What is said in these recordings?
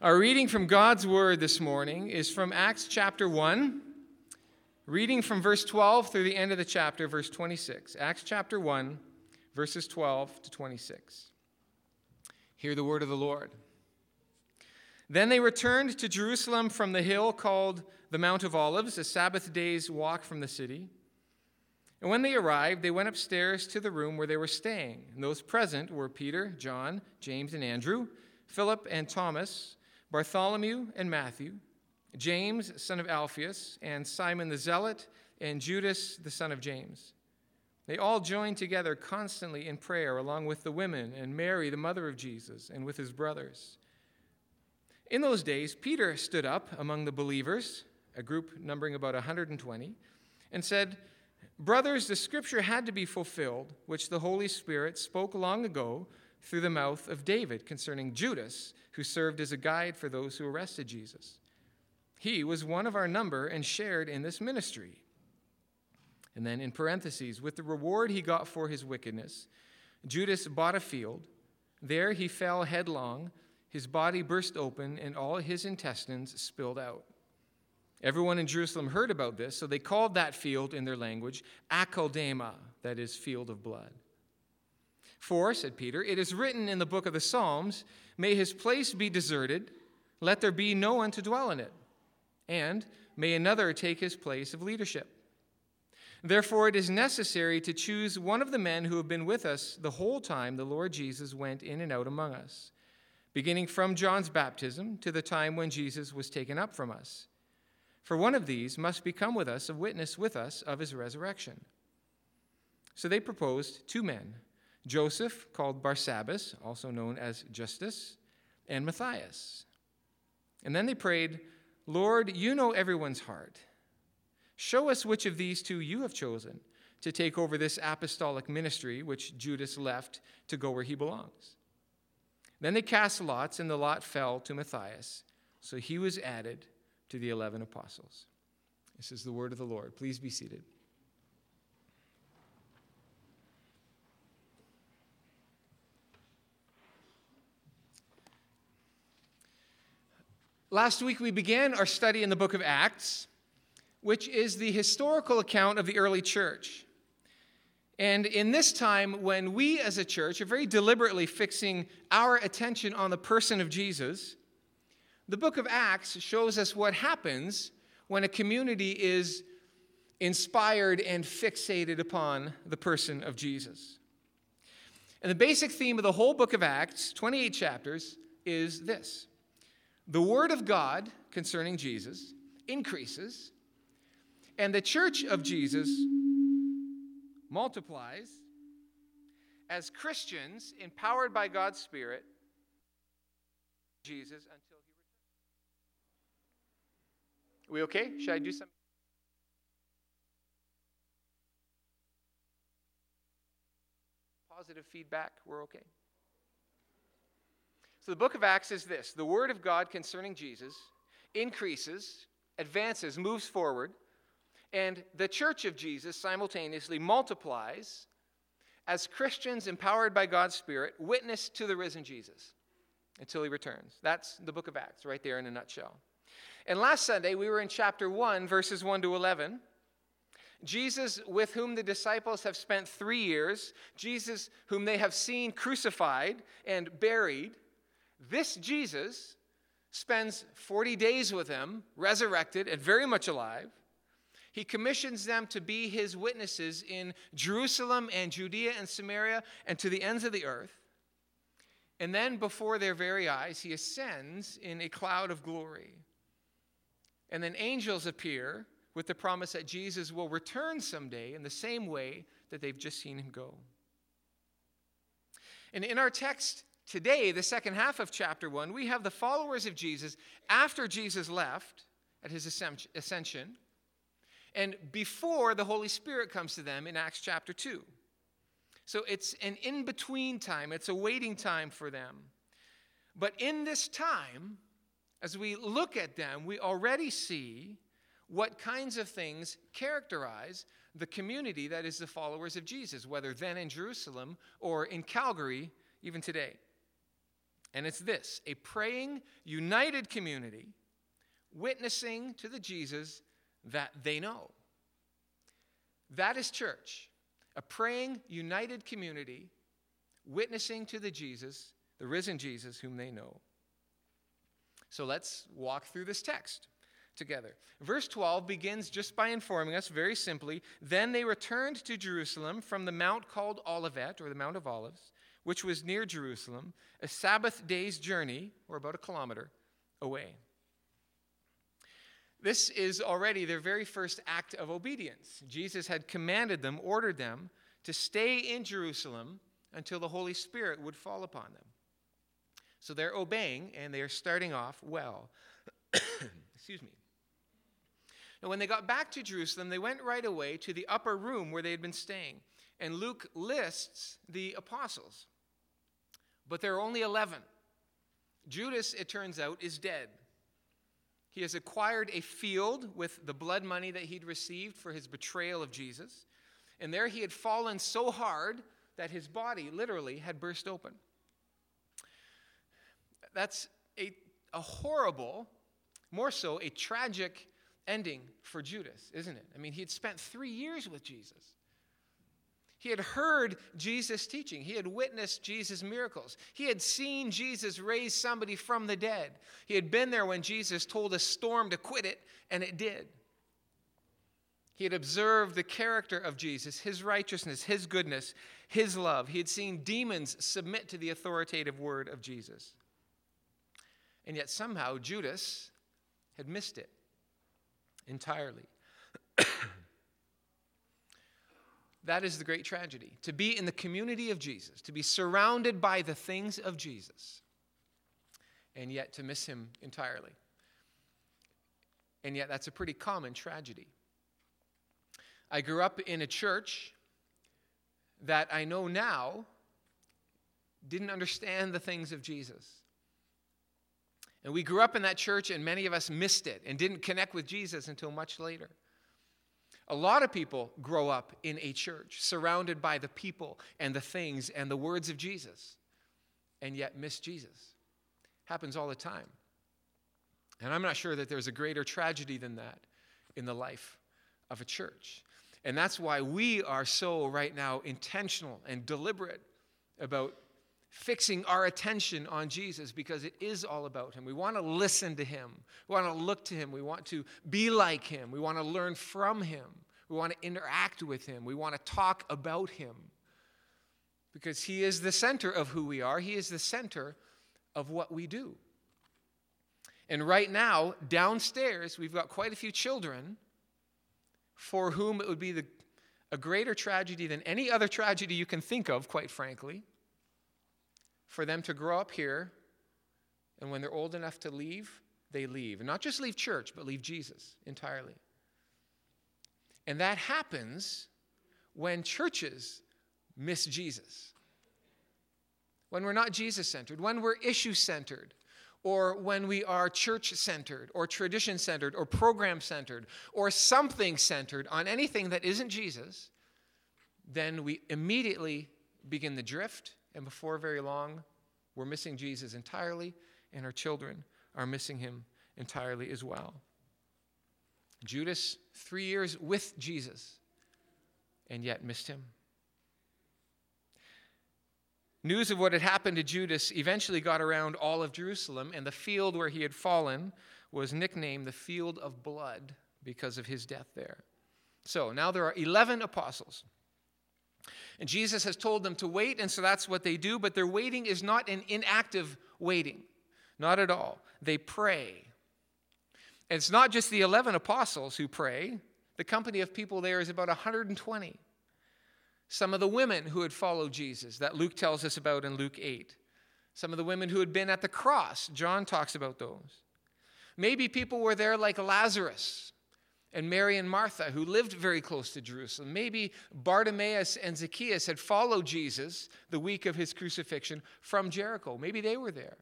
Our reading from God's Word this morning is from Acts chapter 1, reading from verse 12 through the end of the chapter, verse 26. Acts chapter 1, verses 12 to 26. Hear the word of the Lord. Then they returned to Jerusalem from the hill called the Mount of Olives, a Sabbath day's walk from the city. And when they arrived, they went upstairs to the room where they were staying. And those present were Peter, John, James, and Andrew, Philip and Thomas Bartholomew and Matthew, James, son of Alphaeus, and Simon the Zealot, and Judas, the son of James. They all joined together constantly in prayer, along with the women and Mary, the mother of Jesus, and with his brothers. In those days, Peter stood up among the believers, a group numbering about 120, and said, Brothers, the scripture had to be fulfilled, which the Holy Spirit spoke long ago through the mouth of David concerning Judas who served as a guide for those who arrested Jesus. He was one of our number and shared in this ministry. And then in parentheses, with the reward he got for his wickedness, Judas bought a field. There he fell headlong, his body burst open, and all his intestines spilled out. Everyone in Jerusalem heard about this, so they called that field in their language Akeldama, that is, field of blood. For, said Peter, it is written in the book of the Psalms, May his place be deserted, let there be no one to dwell in it, and may another take his place of leadership. Therefore, it is necessary to choose one of the men who have been with us the whole time the Lord Jesus went in and out among us, beginning from John's baptism to the time when Jesus was taken up from us. For one of these must become with us a witness with us of his resurrection. So they proposed two men Joseph, called Barsabbas, also known as Justus, and Matthias. And then they prayed, Lord, you know everyone's heart. Show us which of these two you have chosen to take over this apostolic ministry which Judas left to go where he belongs. Then they cast lots, and the lot fell to Matthias. So he was added to the eleven apostles. This is the word of the Lord. Please be seated. Last week we began our study in the book of Acts, which is the historical account of the early church. And in this time, when we as a church are very deliberately fixing our attention on the person of Jesus, the book of Acts shows us what happens when a community is inspired and fixated upon the person of Jesus. And the basic theme of the whole book of Acts, 28 chapters, is this the word of God concerning Jesus increases, and the church of Jesus multiplies as Christians empowered by God's Spirit Jesus until he returns. We okay? Should I do some? Positive feedback? We're okay. So the book of Acts is this the word of God concerning Jesus increases, advances, moves forward, and the church of Jesus simultaneously multiplies as Christians empowered by God's Spirit witness to the risen Jesus until he returns. That's the book of Acts right there in a nutshell. And last Sunday we were in chapter 1, verses 1 to 11. Jesus, with whom the disciples have spent three years, Jesus, whom they have seen crucified and buried, this Jesus spends 40 days with him, resurrected and very much alive. He commissions them to be his witnesses in Jerusalem and Judea and Samaria and to the ends of the earth. And then, before their very eyes, he ascends in a cloud of glory. And then angels appear with the promise that Jesus will return someday in the same way that they've just seen him go. And in our text Today, the second half of chapter 1, we have the followers of Jesus after Jesus left at his ascension and before the Holy Spirit comes to them in Acts chapter 2. So it's an in between time, it's a waiting time for them. But in this time, as we look at them, we already see what kinds of things characterize the community that is the followers of Jesus, whether then in Jerusalem or in Calgary, even today. And it's this a praying, united community witnessing to the Jesus that they know. That is church. A praying, united community witnessing to the Jesus, the risen Jesus, whom they know. So let's walk through this text together. Verse 12 begins just by informing us very simply Then they returned to Jerusalem from the mount called Olivet, or the Mount of Olives, which was near Jerusalem, a Sabbath day's journey, or about a kilometer, away. This is already their very first act of obedience. Jesus had commanded them, ordered them to stay in Jerusalem until the Holy Spirit would fall upon them. So they're obeying and they are starting off well. Excuse me. Now, when they got back to Jerusalem, they went right away to the upper room where they had been staying. And Luke lists the apostles, but there are only 11. Judas, it turns out, is dead. He has acquired a field with the blood money that he'd received for his betrayal of Jesus. And there he had fallen so hard that his body literally had burst open. That's a, a horrible, more so, a tragic ending for Judas, isn't it? I mean, he had spent three years with Jesus. He had heard Jesus teaching. He had witnessed Jesus' miracles. He had seen Jesus raise somebody from the dead. He had been there when Jesus told a storm to quit it, and it did. He had observed the character of Jesus, his righteousness, his goodness, his love. He had seen demons submit to the authoritative word of Jesus. And yet somehow Judas had missed it entirely. that is the great tragedy. To be in the community of Jesus, to be surrounded by the things of Jesus, and yet to miss him entirely. And yet, that's a pretty common tragedy. I grew up in a church that I know now didn't understand the things of Jesus. And we grew up in that church, and many of us missed it and didn't connect with Jesus until much later. A lot of people grow up in a church surrounded by the people and the things and the words of Jesus and yet miss Jesus. Happens all the time. And I'm not sure that there's a greater tragedy than that in the life of a church. And that's why we are so right now intentional and deliberate about fixing our attention on Jesus because it is all about Him. We want to listen to Him. We want to look to Him. We want to be like Him. We want to learn from Him. We want to interact with Him. We want to talk about Him because He is the center of who we are, He is the center of what we do. And right now, downstairs, we've got quite a few children for whom it would be the, a greater tragedy than any other tragedy you can think of, quite frankly for them to grow up here, and when they're old enough to leave, they leave. And not just leave church, but leave Jesus entirely. And that happens when churches miss Jesus. When we're not Jesus centered, when we're issue centered, or when we are church centered, or tradition centered, or program centered, or something centered on anything that isn't Jesus, then we immediately begin the drift and before very long, we're missing Jesus entirely, and our children are missing him entirely as well. Judas, three years with Jesus, and yet missed him. News of what had happened to Judas eventually got around all of Jerusalem, and the field where he had fallen was nicknamed the Field of Blood because of his death there. So now there are 11 apostles. And Jesus has told them to wait, and so that's what they do, but their waiting is not an inactive waiting. Not at all. They pray. And it's not just the 11 apostles who pray, the company of people there is about 120. Some of the women who had followed Jesus, that Luke tells us about in Luke 8. Some of the women who had been at the cross, John talks about those. Maybe people were there like Lazarus, and Mary and Martha, who lived very close to Jerusalem. Maybe Bartimaeus and Zacchaeus had followed Jesus the week of his crucifixion from Jericho. Maybe they were there.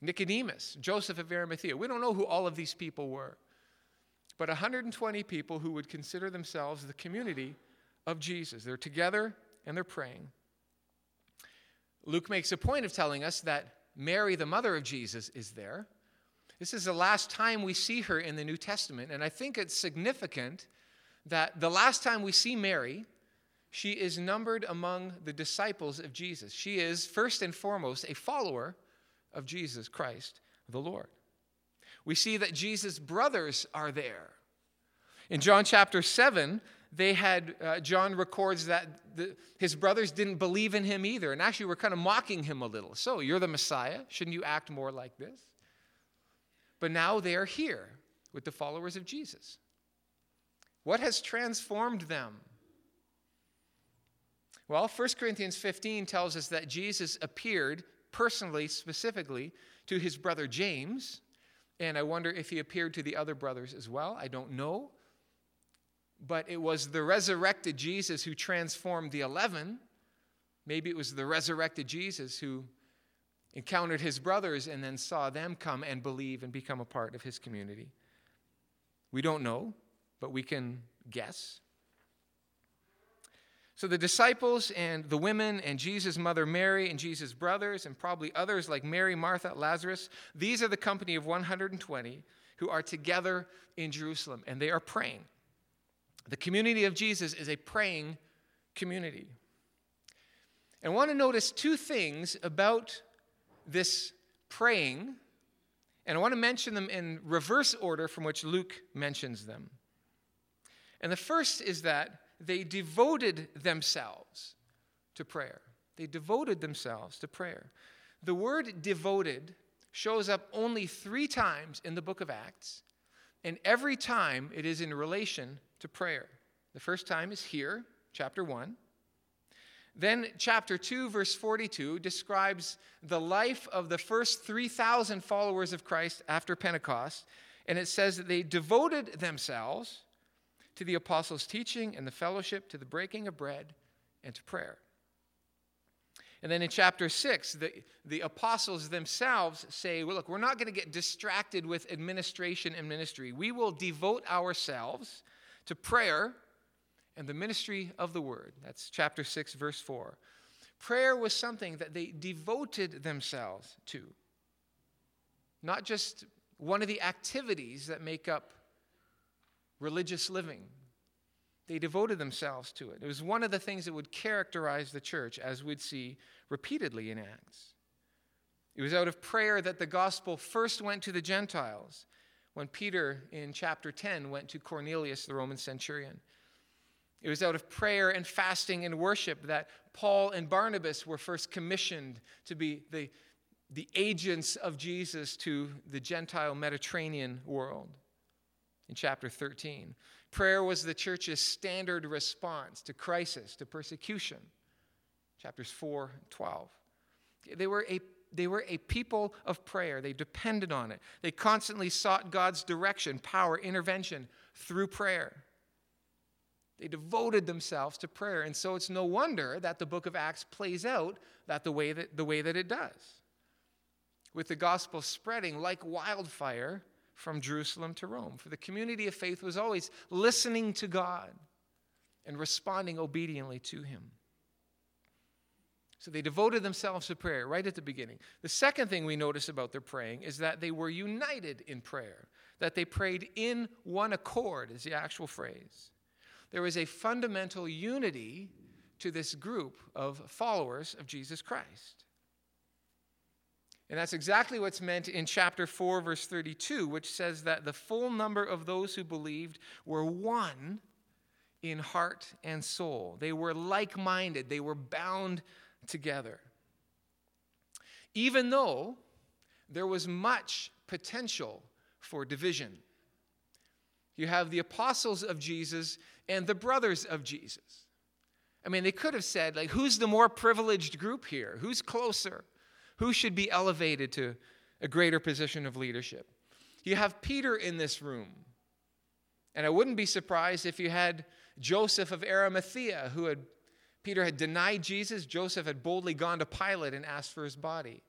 Nicodemus, Joseph of Arimathea. We don't know who all of these people were, but 120 people who would consider themselves the community of Jesus. They're together and they're praying. Luke makes a point of telling us that Mary, the mother of Jesus, is there. This is the last time we see her in the New Testament, and I think it's significant that the last time we see Mary, she is numbered among the disciples of Jesus. She is, first and foremost, a follower of Jesus Christ, the Lord. We see that Jesus' brothers are there. In John chapter 7, they had, uh, John records that the, his brothers didn't believe in him either, and actually were kind of mocking him a little. So, you're the Messiah. Shouldn't you act more like this? But now they are here with the followers of Jesus. What has transformed them? Well, 1 Corinthians 15 tells us that Jesus appeared personally, specifically, to his brother James. And I wonder if he appeared to the other brothers as well. I don't know. But it was the resurrected Jesus who transformed the 11. Maybe it was the resurrected Jesus who encountered his brothers and then saw them come and believe and become a part of his community. We don't know, but we can guess. So the disciples and the women and Jesus' mother Mary and Jesus' brothers and probably others like Mary, Martha, Lazarus, these are the company of 120 who are together in Jerusalem and they are praying. The community of Jesus is a praying community. And I want to notice two things about this praying, and I want to mention them in reverse order from which Luke mentions them. And the first is that they devoted themselves to prayer. They devoted themselves to prayer. The word devoted shows up only three times in the book of Acts, and every time it is in relation to prayer. The first time is here, chapter 1. Then, chapter 2, verse 42, describes the life of the first 3,000 followers of Christ after Pentecost. And it says that they devoted themselves to the apostles' teaching and the fellowship, to the breaking of bread, and to prayer. And then in chapter 6, the, the apostles themselves say, well, look, we're not going to get distracted with administration and ministry. We will devote ourselves to prayer and the ministry of the word. That's chapter 6, verse 4. Prayer was something that they devoted themselves to, not just one of the activities that make up religious living. They devoted themselves to it. It was one of the things that would characterize the church, as we'd see repeatedly in Acts. It was out of prayer that the gospel first went to the Gentiles when Peter in chapter 10 went to Cornelius, the Roman centurion. It was out of prayer and fasting and worship that Paul and Barnabas were first commissioned to be the, the agents of Jesus to the Gentile Mediterranean world in chapter 13. Prayer was the church's standard response to crisis, to persecution, chapters 4 and 12. They were a they were a people of prayer. They depended on it. They constantly sought God's direction, power, intervention through prayer. They devoted themselves to prayer. And so it's no wonder that the book of Acts plays out that the way that, the way that it does. With the gospel spreading like wildfire from Jerusalem to Rome. For the community of faith was always listening to God and responding obediently to Him. So they devoted themselves to prayer right at the beginning. The second thing we notice about their praying is that they were united in prayer, that they prayed in one accord, is the actual phrase. There was a fundamental unity to this group of followers of Jesus Christ. And that's exactly what's meant in chapter 4, verse 32, which says that the full number of those who believed were one in heart and soul. They were like minded, they were bound together. Even though there was much potential for division. You have the apostles of Jesus and the brothers of Jesus. I mean, they could have said, like, who's the more privileged group here? Who's closer? Who should be elevated to a greater position of leadership? You have Peter in this room. And I wouldn't be surprised if you had Joseph of Arimathea, who had, Peter had denied Jesus. Joseph had boldly gone to Pilate and asked for his body.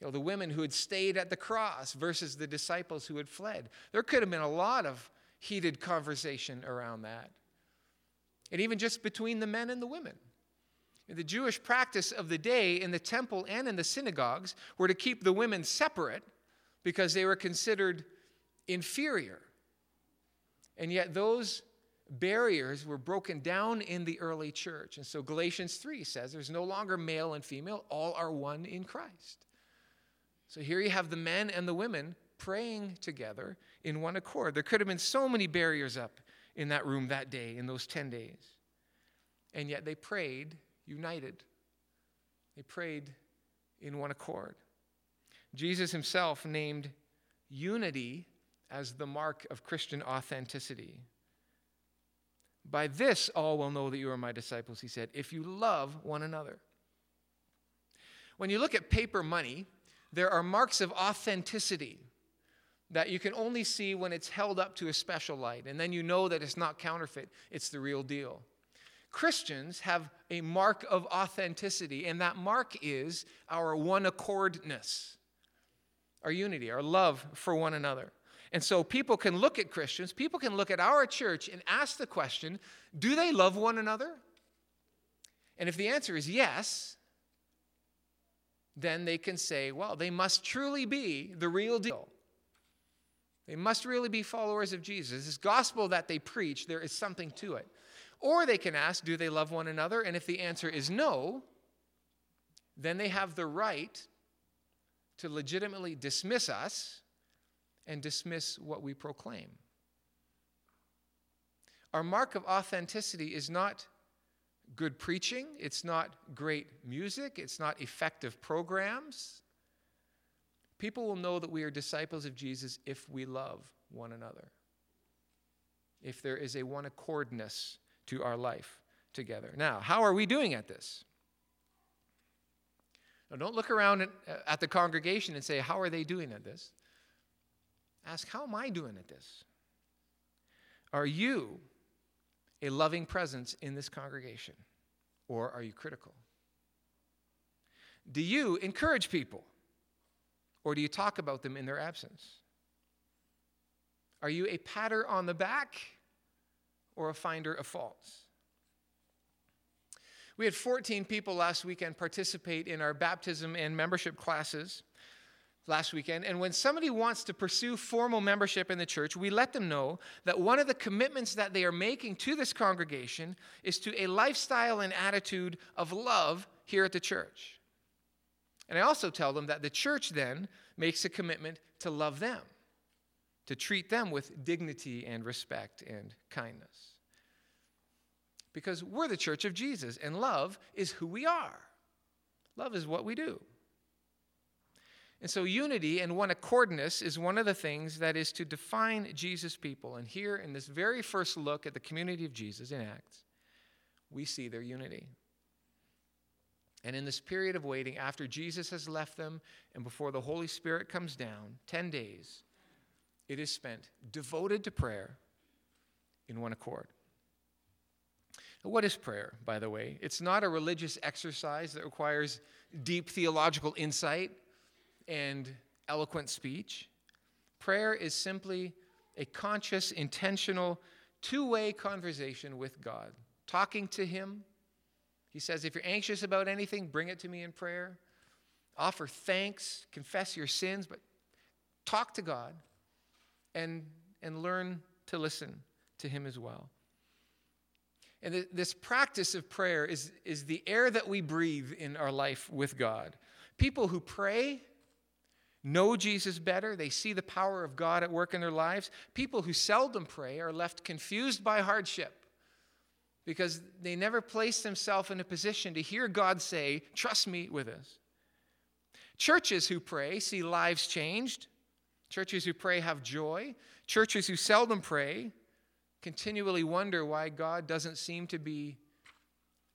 You know, the women who had stayed at the cross versus the disciples who had fled. There could have been a lot of heated conversation around that. And even just between the men and the women. The Jewish practice of the day in the temple and in the synagogues were to keep the women separate because they were considered inferior. And yet, those barriers were broken down in the early church. And so, Galatians 3 says there's no longer male and female, all are one in Christ. So, here you have the men and the women praying together in one accord. There could have been so many barriers up in that room that day, in those 10 days. And yet, they prayed united. They prayed in one accord. Jesus himself named unity as the mark of Christian authenticity. By this, all will know that you are my disciples, he said, if you love one another. When you look at paper money, there are marks of authenticity that you can only see when it's held up to a special light, and then you know that it's not counterfeit, it's the real deal. Christians have a mark of authenticity, and that mark is our one accordness, our unity, our love for one another. And so people can look at Christians, people can look at our church and ask the question do they love one another? And if the answer is yes, then they can say, well, they must truly be the real deal. They must really be followers of Jesus. This gospel that they preach, there is something to it. Or they can ask, do they love one another? And if the answer is no, then they have the right to legitimately dismiss us and dismiss what we proclaim. Our mark of authenticity is not good preaching, it's not great music, it's not effective programs. People will know that we are disciples of Jesus if we love one another, if there is a one accordness to our life together. Now, how are we doing at this? Now, don't look around at, at the congregation and say, How are they doing at this? Ask, How am I doing at this? Are you a loving presence in this congregation, or are you critical? Do you encourage people, or do you talk about them in their absence? Are you a patter on the back? or a finder of faults. We had 14 people last weekend participate in our baptism and membership classes last weekend. And when somebody wants to pursue formal membership in the church, we let them know that one of the commitments that they are making to this congregation is to a lifestyle and attitude of love here at the church. And I also tell them that the church then makes a commitment to love them, to treat them with dignity and respect and kindness because we're the church of Jesus, and love is who we are. Love is what we do. And so, unity and one accordness is one of the things that is to define Jesus' people. And here, in this very first look at the community of Jesus in Acts, we see their unity. And in this period of waiting, after Jesus has left them and before the Holy Spirit comes down, 10 days, it is spent devoted to prayer in one accord. What is prayer, by the way? It's not a religious exercise that requires deep theological insight and eloquent speech. Prayer is simply a conscious, intentional, two way conversation with God, talking to Him. He says, If you're anxious about anything, bring it to me in prayer. Offer thanks, confess your sins, but talk to God and, and learn to listen to Him as well. And this practice of prayer is, is the air that we breathe in our life with God. People who pray know Jesus better, they see the power of God at work in their lives. People who seldom pray are left confused by hardship because they never place themselves in a position to hear God say, Trust me with this. Churches who pray see lives changed. Churches who pray have joy. Churches who seldom pray continually wonder why God doesn't seem to be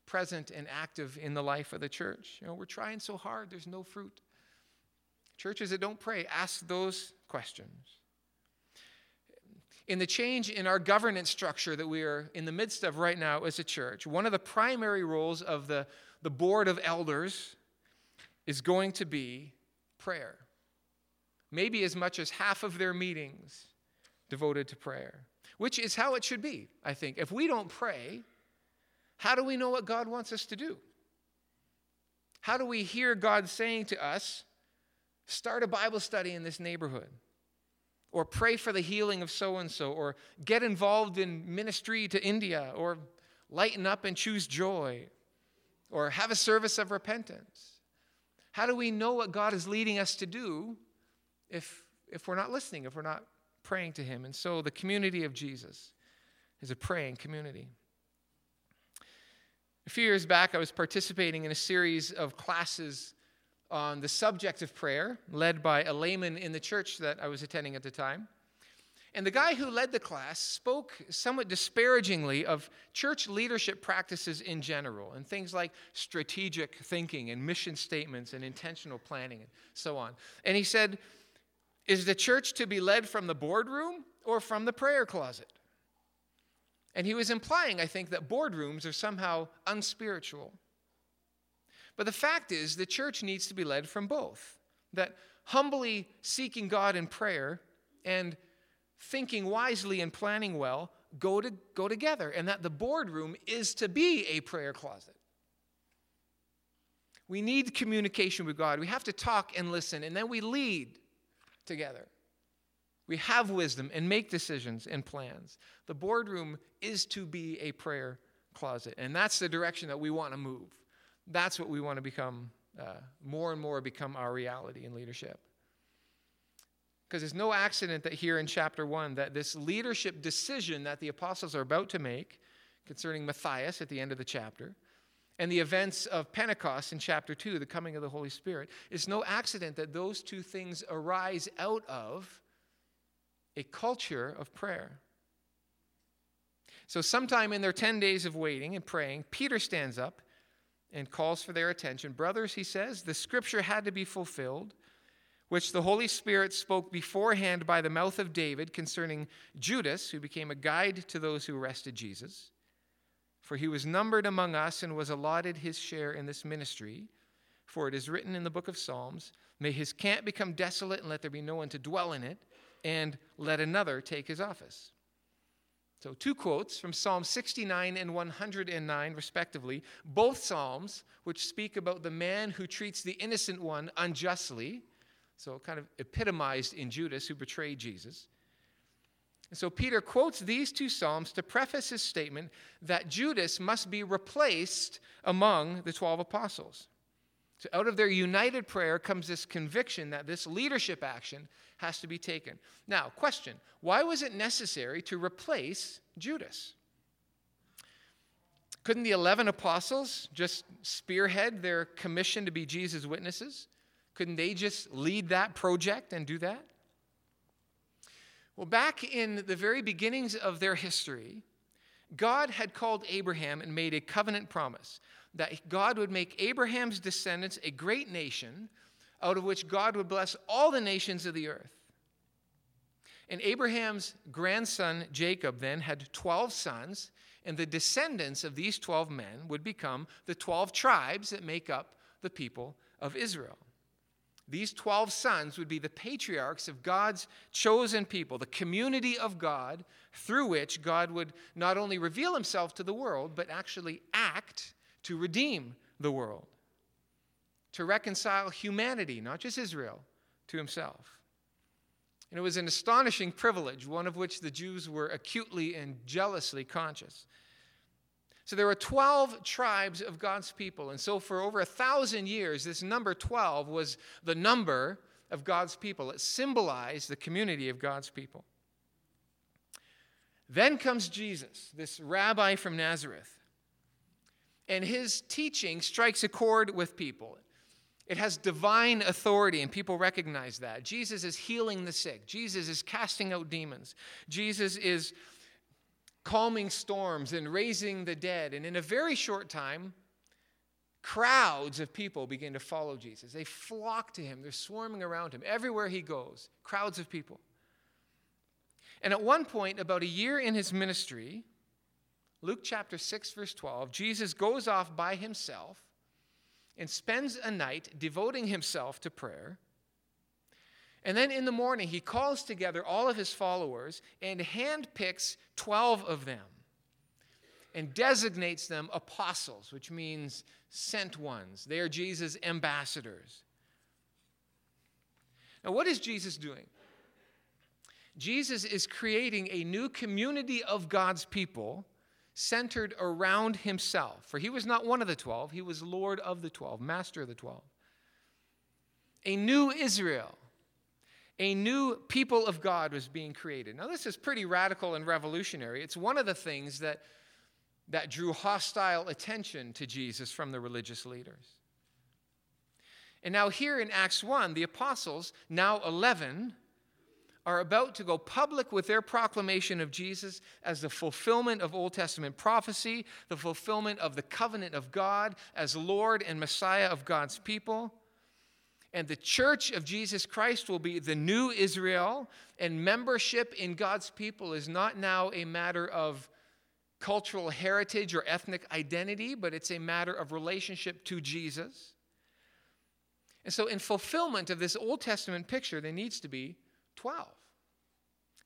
present and active in the life of the church. You know, we're trying so hard, there's no fruit. Churches that don't pray ask those questions. In the change in our governance structure that we are in the midst of right now as a church, one of the primary roles of the, the board of elders is going to be prayer. Maybe as much as half of their meetings devoted to prayer which is how it should be, I think. If we don't pray, how do we know what God wants us to do? How do we hear God saying to us, start a Bible study in this neighborhood? Or pray for the healing of so and so, or get involved in ministry to India, or lighten up and choose joy, or have a service of repentance. How do we know what God is leading us to do if, if we're not listening, if we're not praying to Him? And so the community of Jesus is a praying community. A few years back, I was participating in a series of classes on the subject of prayer, led by a layman in the church that I was attending at the time. And the guy who led the class spoke somewhat disparagingly of church leadership practices in general, and things like strategic thinking and mission statements and intentional planning and so on. And he said, Is the church to be led from the boardroom or from the prayer closet? And he was implying, I think, that boardrooms are somehow unspiritual. But the fact is, the church needs to be led from both. That humbly seeking God in prayer and thinking wisely and planning well go, to, go together, and that the boardroom is to be a prayer closet. We need communication with God. We have to talk and listen, and then we lead together. We have wisdom and make decisions and plans. The boardroom is to be a prayer closet, and that's the direction that we want to move. That's what we want to become, uh, more and more become our reality in leadership. Because there's no accident that here in chapter 1 that this leadership decision that the apostles are about to make concerning Matthias at the end of the chapter and the events of Pentecost in chapter 2, the coming of the Holy Spirit, it's no accident that those two things arise out of a culture of prayer. So, sometime in their 10 days of waiting and praying, Peter stands up and calls for their attention. Brothers, he says, the scripture had to be fulfilled, which the Holy Spirit spoke beforehand by the mouth of David concerning Judas, who became a guide to those who arrested Jesus. For he was numbered among us and was allotted his share in this ministry. For it is written in the book of Psalms May his camp become desolate, and let there be no one to dwell in it, and let another take his office. So, two quotes from Psalm 69 and 109, respectively, both Psalms which speak about the man who treats the innocent one unjustly, so kind of epitomized in Judas who betrayed Jesus. And so, Peter quotes these two Psalms to preface his statement that Judas must be replaced among the 12 apostles. So, out of their united prayer comes this conviction that this leadership action has to be taken. Now, question why was it necessary to replace Judas? Couldn't the 11 apostles just spearhead their commission to be Jesus' witnesses? Couldn't they just lead that project and do that? Well, back in the very beginnings of their history, God had called Abraham and made a covenant promise that God would make Abraham's descendants a great nation out of which God would bless all the nations of the earth. And Abraham's grandson Jacob then had 12 sons, and the descendants of these 12 men would become the 12 tribes that make up the people of Israel. These 12 sons would be the patriarchs of God's chosen people, the community of God through which God would not only reveal himself to the world, but actually act to redeem the world to reconcile humanity, not just Israel, to himself. And it was an astonishing privilege, one of which the Jews were acutely and jealously conscious. So there were 12 tribes of God's people. And so for over a thousand years, this number 12 was the number of God's people. It symbolized the community of God's people. Then comes Jesus, this rabbi from Nazareth. And his teaching strikes a chord with people. It has divine authority, and people recognize that. Jesus is healing the sick, Jesus is casting out demons, Jesus is calming storms and raising the dead. And in a very short time, crowds of people begin to follow Jesus. They flock to him, they're swarming around him. Everywhere he goes, crowds of people. And at one point, about a year in his ministry, Luke chapter 6, verse 12, Jesus goes off by himself and spends a night devoting himself to prayer. And then in the morning, he calls together all of his followers and handpicks 12 of them. and designates them apostles, which means sent ones. They are Jesus' ambassadors. Now, what is Jesus doing? Jesus is creating a new community of God's people centered around himself. For he was not one of the 12, he was Lord of the 12, master of the 12. A new Israel, a new people of God was being created. Now, this is pretty radical and revolutionary. It's one of the things that, that drew hostile attention to Jesus from the religious leaders. And now, here in Acts 1, the apostles, now 11, are about to go public with their proclamation of Jesus as the fulfillment of Old Testament prophecy, the fulfillment of the covenant of God as Lord and Messiah of God's people. And the church of Jesus Christ will be the new Israel, and membership in God's people is not now a matter of cultural heritage or ethnic identity, but it's a matter of relationship to Jesus. And so, in fulfillment of this Old Testament picture, there needs to be 12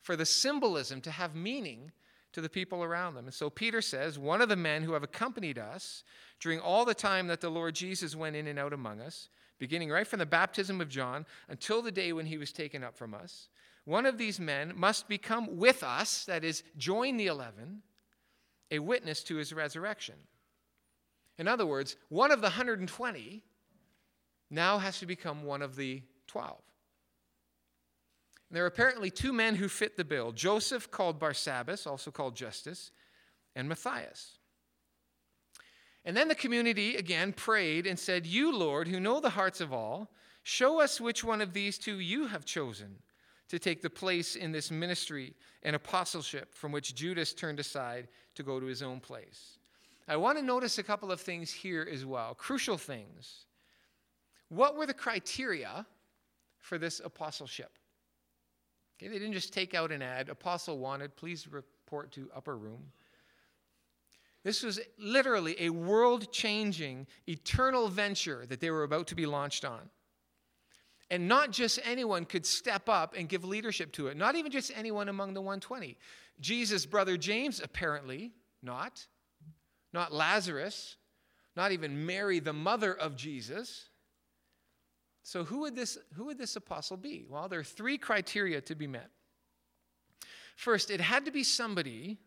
for the symbolism to have meaning to the people around them. And so Peter says, One of the men who have accompanied us during all the time that the Lord Jesus went in and out among us, beginning right from the baptism of John until the day when he was taken up from us, one of these men must become with us, that is, join the eleven, a witness to his resurrection. In other words, one of the 120 now has to become one of the 12. There are apparently two men who fit the bill Joseph, called Barsabbas, also called Justus, and Matthias. And then the community again prayed and said, You, Lord, who know the hearts of all, show us which one of these two you have chosen to take the place in this ministry and apostleship from which Judas turned aside to go to his own place. I want to notice a couple of things here as well, crucial things. What were the criteria for this apostleship? Okay, they didn't just take out an ad, apostle wanted, please report to upper room. This was literally a world changing, eternal venture that they were about to be launched on. And not just anyone could step up and give leadership to it, not even just anyone among the 120. Jesus' brother James, apparently, not. Not Lazarus, not even Mary, the mother of Jesus. So, who would, this, who would this apostle be? Well, there are three criteria to be met. First, it had to be somebody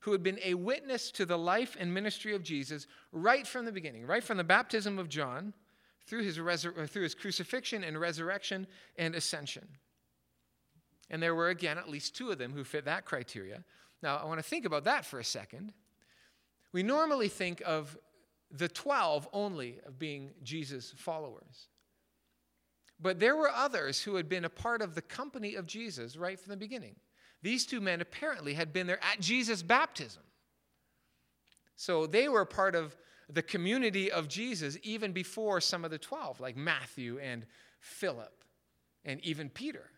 who had been a witness to the life and ministry of Jesus right from the beginning, right from the baptism of John through his, resur- uh, through his crucifixion and resurrection and ascension. And there were, again, at least two of them who fit that criteria. Now, I want to think about that for a second. We normally think of the 12 only of being Jesus' followers. But there were others who had been a part of the company of Jesus right from the beginning. These two men apparently had been there at Jesus' baptism. So they were part of the community of Jesus even before some of the 12, like Matthew and Philip and even Peter.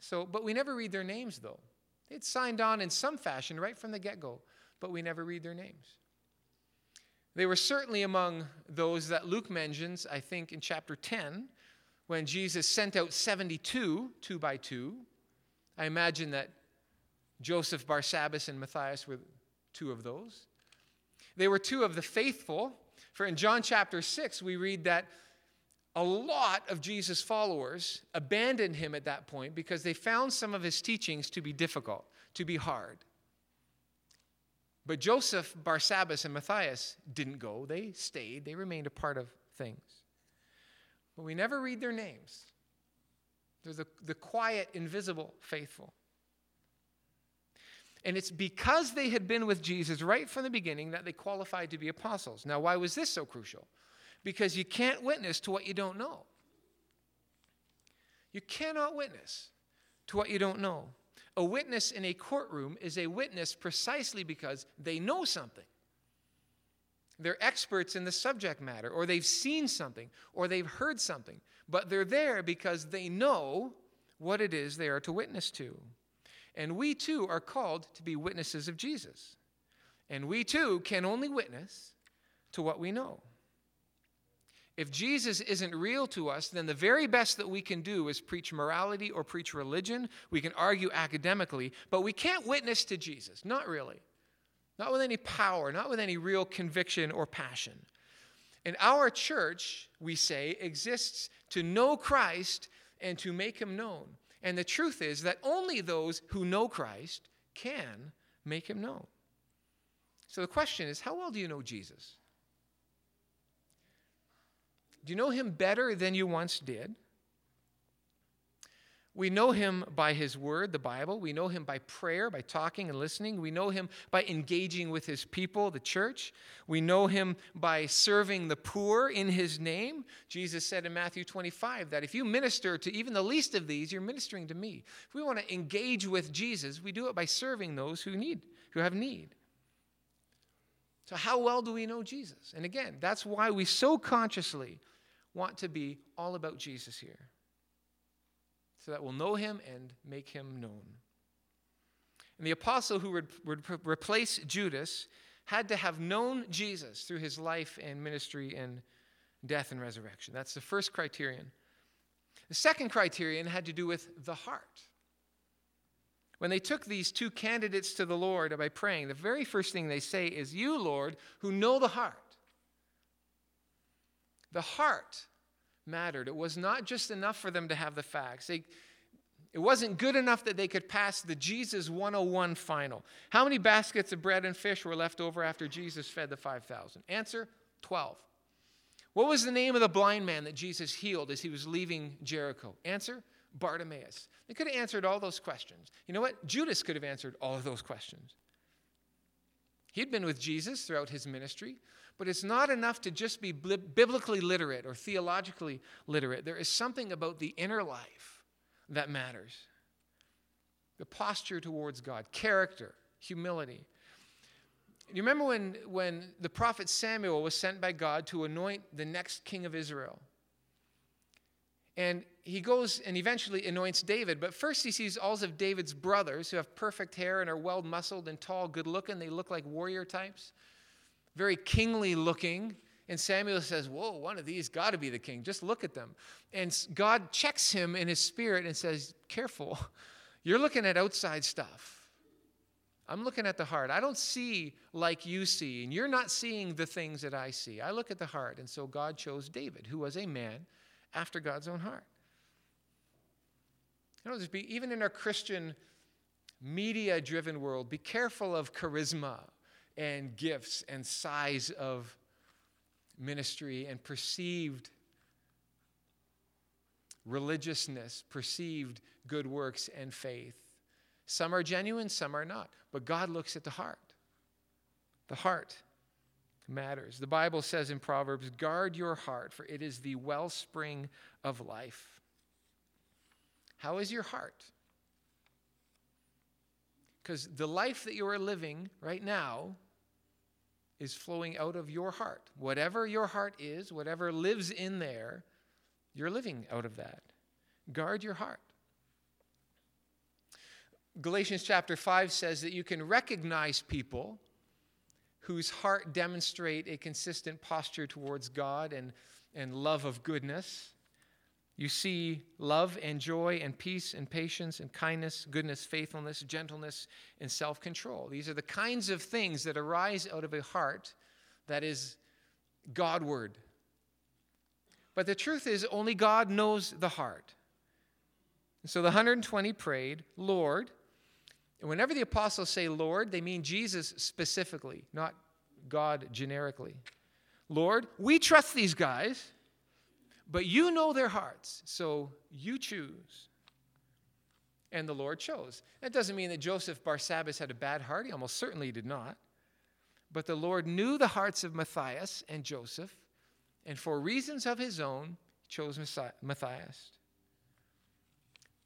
So, but we never read their names though. They'd signed on in some fashion right from the get go, but we never read their names. They were certainly among those that Luke mentions, I think, in chapter 10, when Jesus sent out 72, two by two. I imagine that Joseph, Barsabbas, and Matthias were two of those. They were two of the faithful. For in John chapter 6, we read that a lot of Jesus' followers abandoned him at that point because they found some of his teachings to be difficult, to be hard. But Joseph, Barsabbas, and Matthias didn't go. They stayed, they remained a part of things but we never read their names. They're the, the quiet, invisible faithful. And it's because they had been with Jesus right from the beginning that they qualified to be apostles. Now, why was this so crucial? Because you can't witness to what you don't know. You cannot witness to what you don't know. A witness in a courtroom is a witness precisely because they know something. They're experts in the subject matter, or they've seen something, or they've heard something, but they're there because they know what it is they are to witness to. And we too are called to be witnesses of Jesus. And we too can only witness to what we know. If Jesus isn't real to us, then the very best that we can do is preach morality or preach religion. We can argue academically, but we can't witness to Jesus. Not really. Not with any power, not with any real conviction or passion. And our church, we say, exists to know Christ and to make him known. And the truth is that only those who know Christ can make him known. So the question is how well do you know Jesus? Do you know him better than you once did? We know him by his word, the Bible. We know him by prayer, by talking and listening. We know him by engaging with his people, the church. We know him by serving the poor in his name. Jesus said in Matthew 25 that if you minister to even the least of these, you're ministering to me. If we want to engage with Jesus, we do it by serving those who need, who have need. So, how well do we know Jesus? And again, that's why we so consciously want to be all about Jesus here so that we'll know him and make him known. And the apostle who would, would replace Judas had to have known Jesus through his life and ministry and death and resurrection. That's the first criterion. The second criterion had to do with the heart. When they took these two candidates to the Lord by praying, the very first thing they say is, You, Lord, who know the heart. The heart mattered. It was not just enough for them to have the facts. They, it wasn't good enough that they could pass the Jesus 101 final. How many baskets of bread and fish were left over after Jesus fed the 5,000? Answer 12. What was the name of the blind man that Jesus healed as he was leaving Jericho? Answer Bartimaeus. They could have answered all those questions. You know what? Judas could have answered all of those questions. He'd been with Jesus throughout his ministry. But it's not enough to just be biblically literate or theologically literate. There is something about the inner life that matters the posture towards God, character, humility. You remember when, when the prophet Samuel was sent by God to anoint the next king of Israel? And he goes and eventually anoints David. But first, he sees all of David's brothers who have perfect hair and are well muscled and tall, good looking. They look like warrior types very kingly looking. And Samuel says, Whoa, one of these got to be the king. Just look at them. And God checks him in his spirit and says, Careful, you're looking at outside stuff. I'm looking at the heart. I don't see like you see, and you're not seeing the things that I see. I look at the heart. And so God chose David, who was a man after God's own heart. You know, just be, even in our Christian media driven world, be careful of charisma and gifts and size of ministry and perceived religiousness, perceived good works and faith. Some are genuine, some are not. But God looks at the heart. The heart matters. The Bible says in Proverbs, guard your heart, for it is the wellspring of life. How is your heart? Because the life that you are living right now is flowing out of your heart. Whatever your heart is, whatever lives in there, you're living out of that. Guard your heart. Galatians chapter 5 says that you can recognize people whose heart demonstrate a consistent posture towards God and, and love of goodness. You see love and joy and peace and patience and kindness, goodness, faithfulness, gentleness, and self control. These are the kinds of things that arise out of a heart that is Godward. But the truth is, only God knows the heart. So the 120 prayed, Lord. And whenever the apostles say Lord, they mean Jesus specifically, not God generically. Lord, we trust these guys. But you know their hearts, so you choose. And the Lord chose. That doesn't mean that Joseph Barsabbas had a bad heart. He almost certainly did not. But the Lord knew the hearts of Matthias and Joseph, and for reasons of his own, chose Matthias.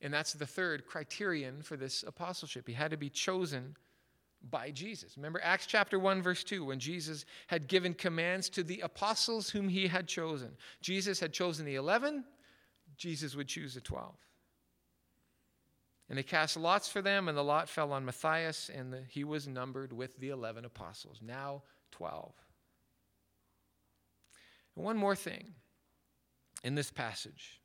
And that's the third criterion for this apostleship. He had to be chosen by Jesus. Remember Acts chapter 1, verse 2, when Jesus had given commands to the apostles whom he had chosen. Jesus had chosen the 11, Jesus would choose the 12. And they cast lots for them, and the lot fell on Matthias, and the, he was numbered with the 11 apostles, now 12. And one more thing in this passage.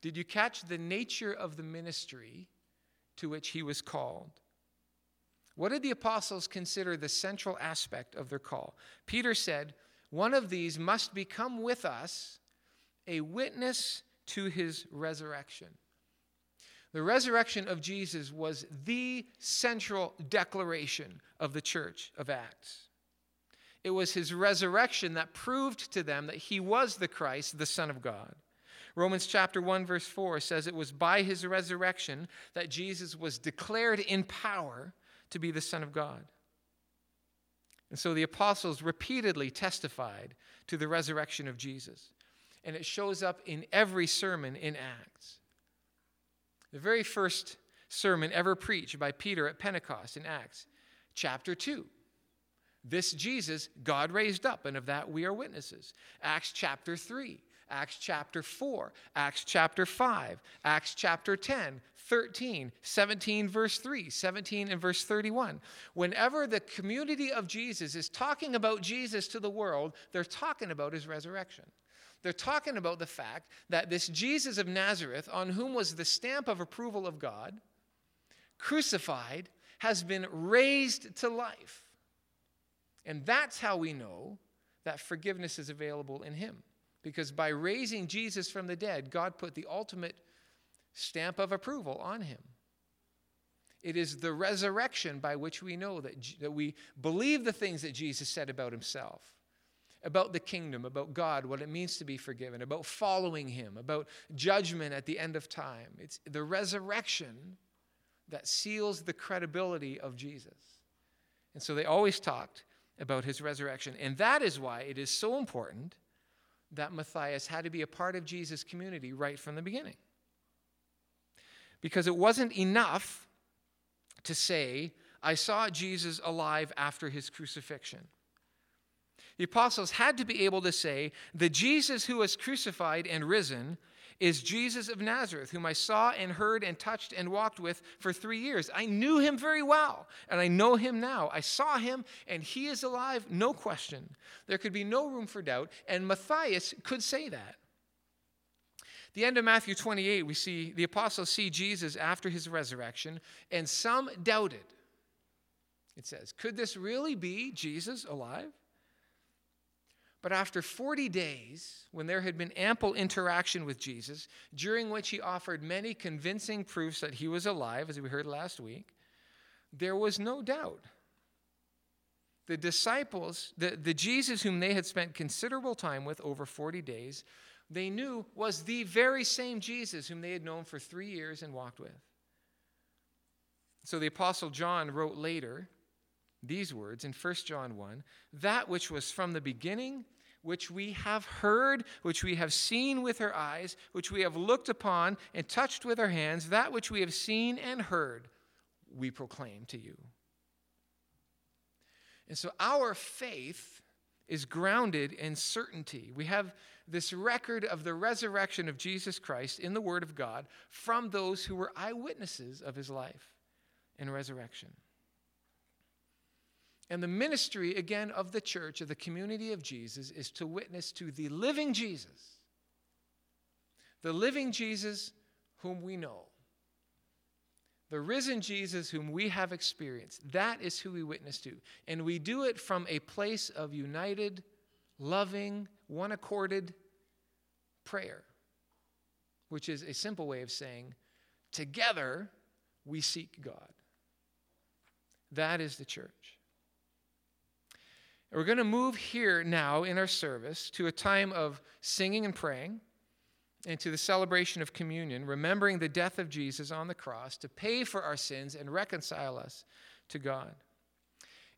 Did you catch the nature of the ministry to which he was called? What did the apostles consider the central aspect of their call? Peter said, One of these must become with us a witness to his resurrection. The resurrection of Jesus was the central declaration of the church of Acts. It was his resurrection that proved to them that he was the Christ, the Son of God. Romans chapter 1 verse 4 says it was by his resurrection that Jesus was declared in power to be the Son of God. And so the apostles repeatedly testified to the resurrection of Jesus. And it shows up in every sermon in Acts. The very first sermon ever preached by Peter at Pentecost in Acts, chapter 2. This Jesus God raised up, and of that we are witnesses. Acts chapter 3, Acts chapter 4, Acts chapter 5, Acts chapter 10, 13, 17, verse 3, 17, and verse 31. Whenever the community of Jesus is talking about Jesus to the world, they're talking about his resurrection. They're talking about the fact that this Jesus of Nazareth, on whom was the stamp of approval of God, crucified, has been raised to life. And that's how we know that forgiveness is available in him. Because by raising Jesus from the dead, God put the ultimate stamp of approval on him. It is the resurrection by which we know that, that we believe the things that Jesus said about himself, about the kingdom, about God, what it means to be forgiven, about following him, about judgment at the end of time. It's the resurrection that seals the credibility of Jesus. And so they always talked about his resurrection. And that is why it is so important that Matthias had to be a part of Jesus' community right from the beginning because it wasn't enough to say, I saw Jesus alive after his crucifixion. The apostles had to be able to say, the Jesus who was crucified and risen is Jesus of Nazareth, whom I saw and heard and touched and walked with for three years. I knew him very well, and I know him now. I saw him, and he is alive, no question. There could be no room for doubt, and Matthias could say that. The end of Matthew 28, we see the apostles see Jesus after his resurrection, and some doubted. It says, Could this really be Jesus alive? But after 40 days, when there had been ample interaction with Jesus, during which he offered many convincing proofs that he was alive, as we heard last week, there was no doubt. The disciples, the, the Jesus whom they had spent considerable time with over 40 days, they knew was the very same Jesus whom they had known for three years and walked with. So the Apostle John wrote later these words in 1 John 1 that which was from the beginning, which we have heard, which we have seen with our eyes, which we have looked upon and touched with our hands, that which we have seen and heard, we proclaim to you. And so our faith is grounded in certainty. We have this record of the resurrection of Jesus Christ in the Word of God from those who were eyewitnesses of his life and resurrection. And the ministry, again, of the church, of the community of Jesus, is to witness to the living Jesus, the living Jesus whom we know, the risen Jesus whom we have experienced. That is who we witness to. And we do it from a place of united, loving, one accorded prayer, which is a simple way of saying, together we seek God. That is the church. We're going to move here now in our service to a time of singing and praying and to the celebration of communion, remembering the death of Jesus on the cross to pay for our sins and reconcile us to God.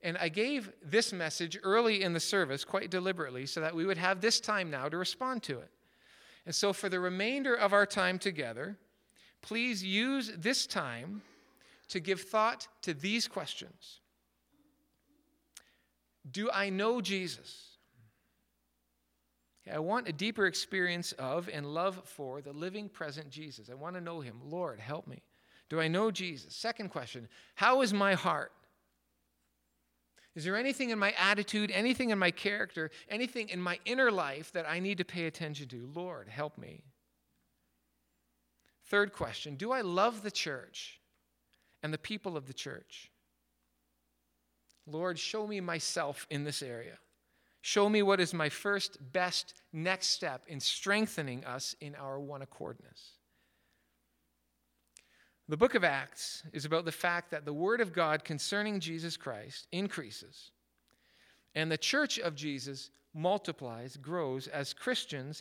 And I gave this message early in the service quite deliberately so that we would have this time now to respond to it. And so, for the remainder of our time together, please use this time to give thought to these questions Do I know Jesus? I want a deeper experience of and love for the living, present Jesus. I want to know him. Lord, help me. Do I know Jesus? Second question How is my heart? Is there anything in my attitude, anything in my character, anything in my inner life that I need to pay attention to? Lord, help me. Third question Do I love the church and the people of the church? Lord, show me myself in this area. Show me what is my first, best, next step in strengthening us in our one accordness. The book of Acts is about the fact that the word of God concerning Jesus Christ increases, and the church of Jesus multiplies, grows as Christians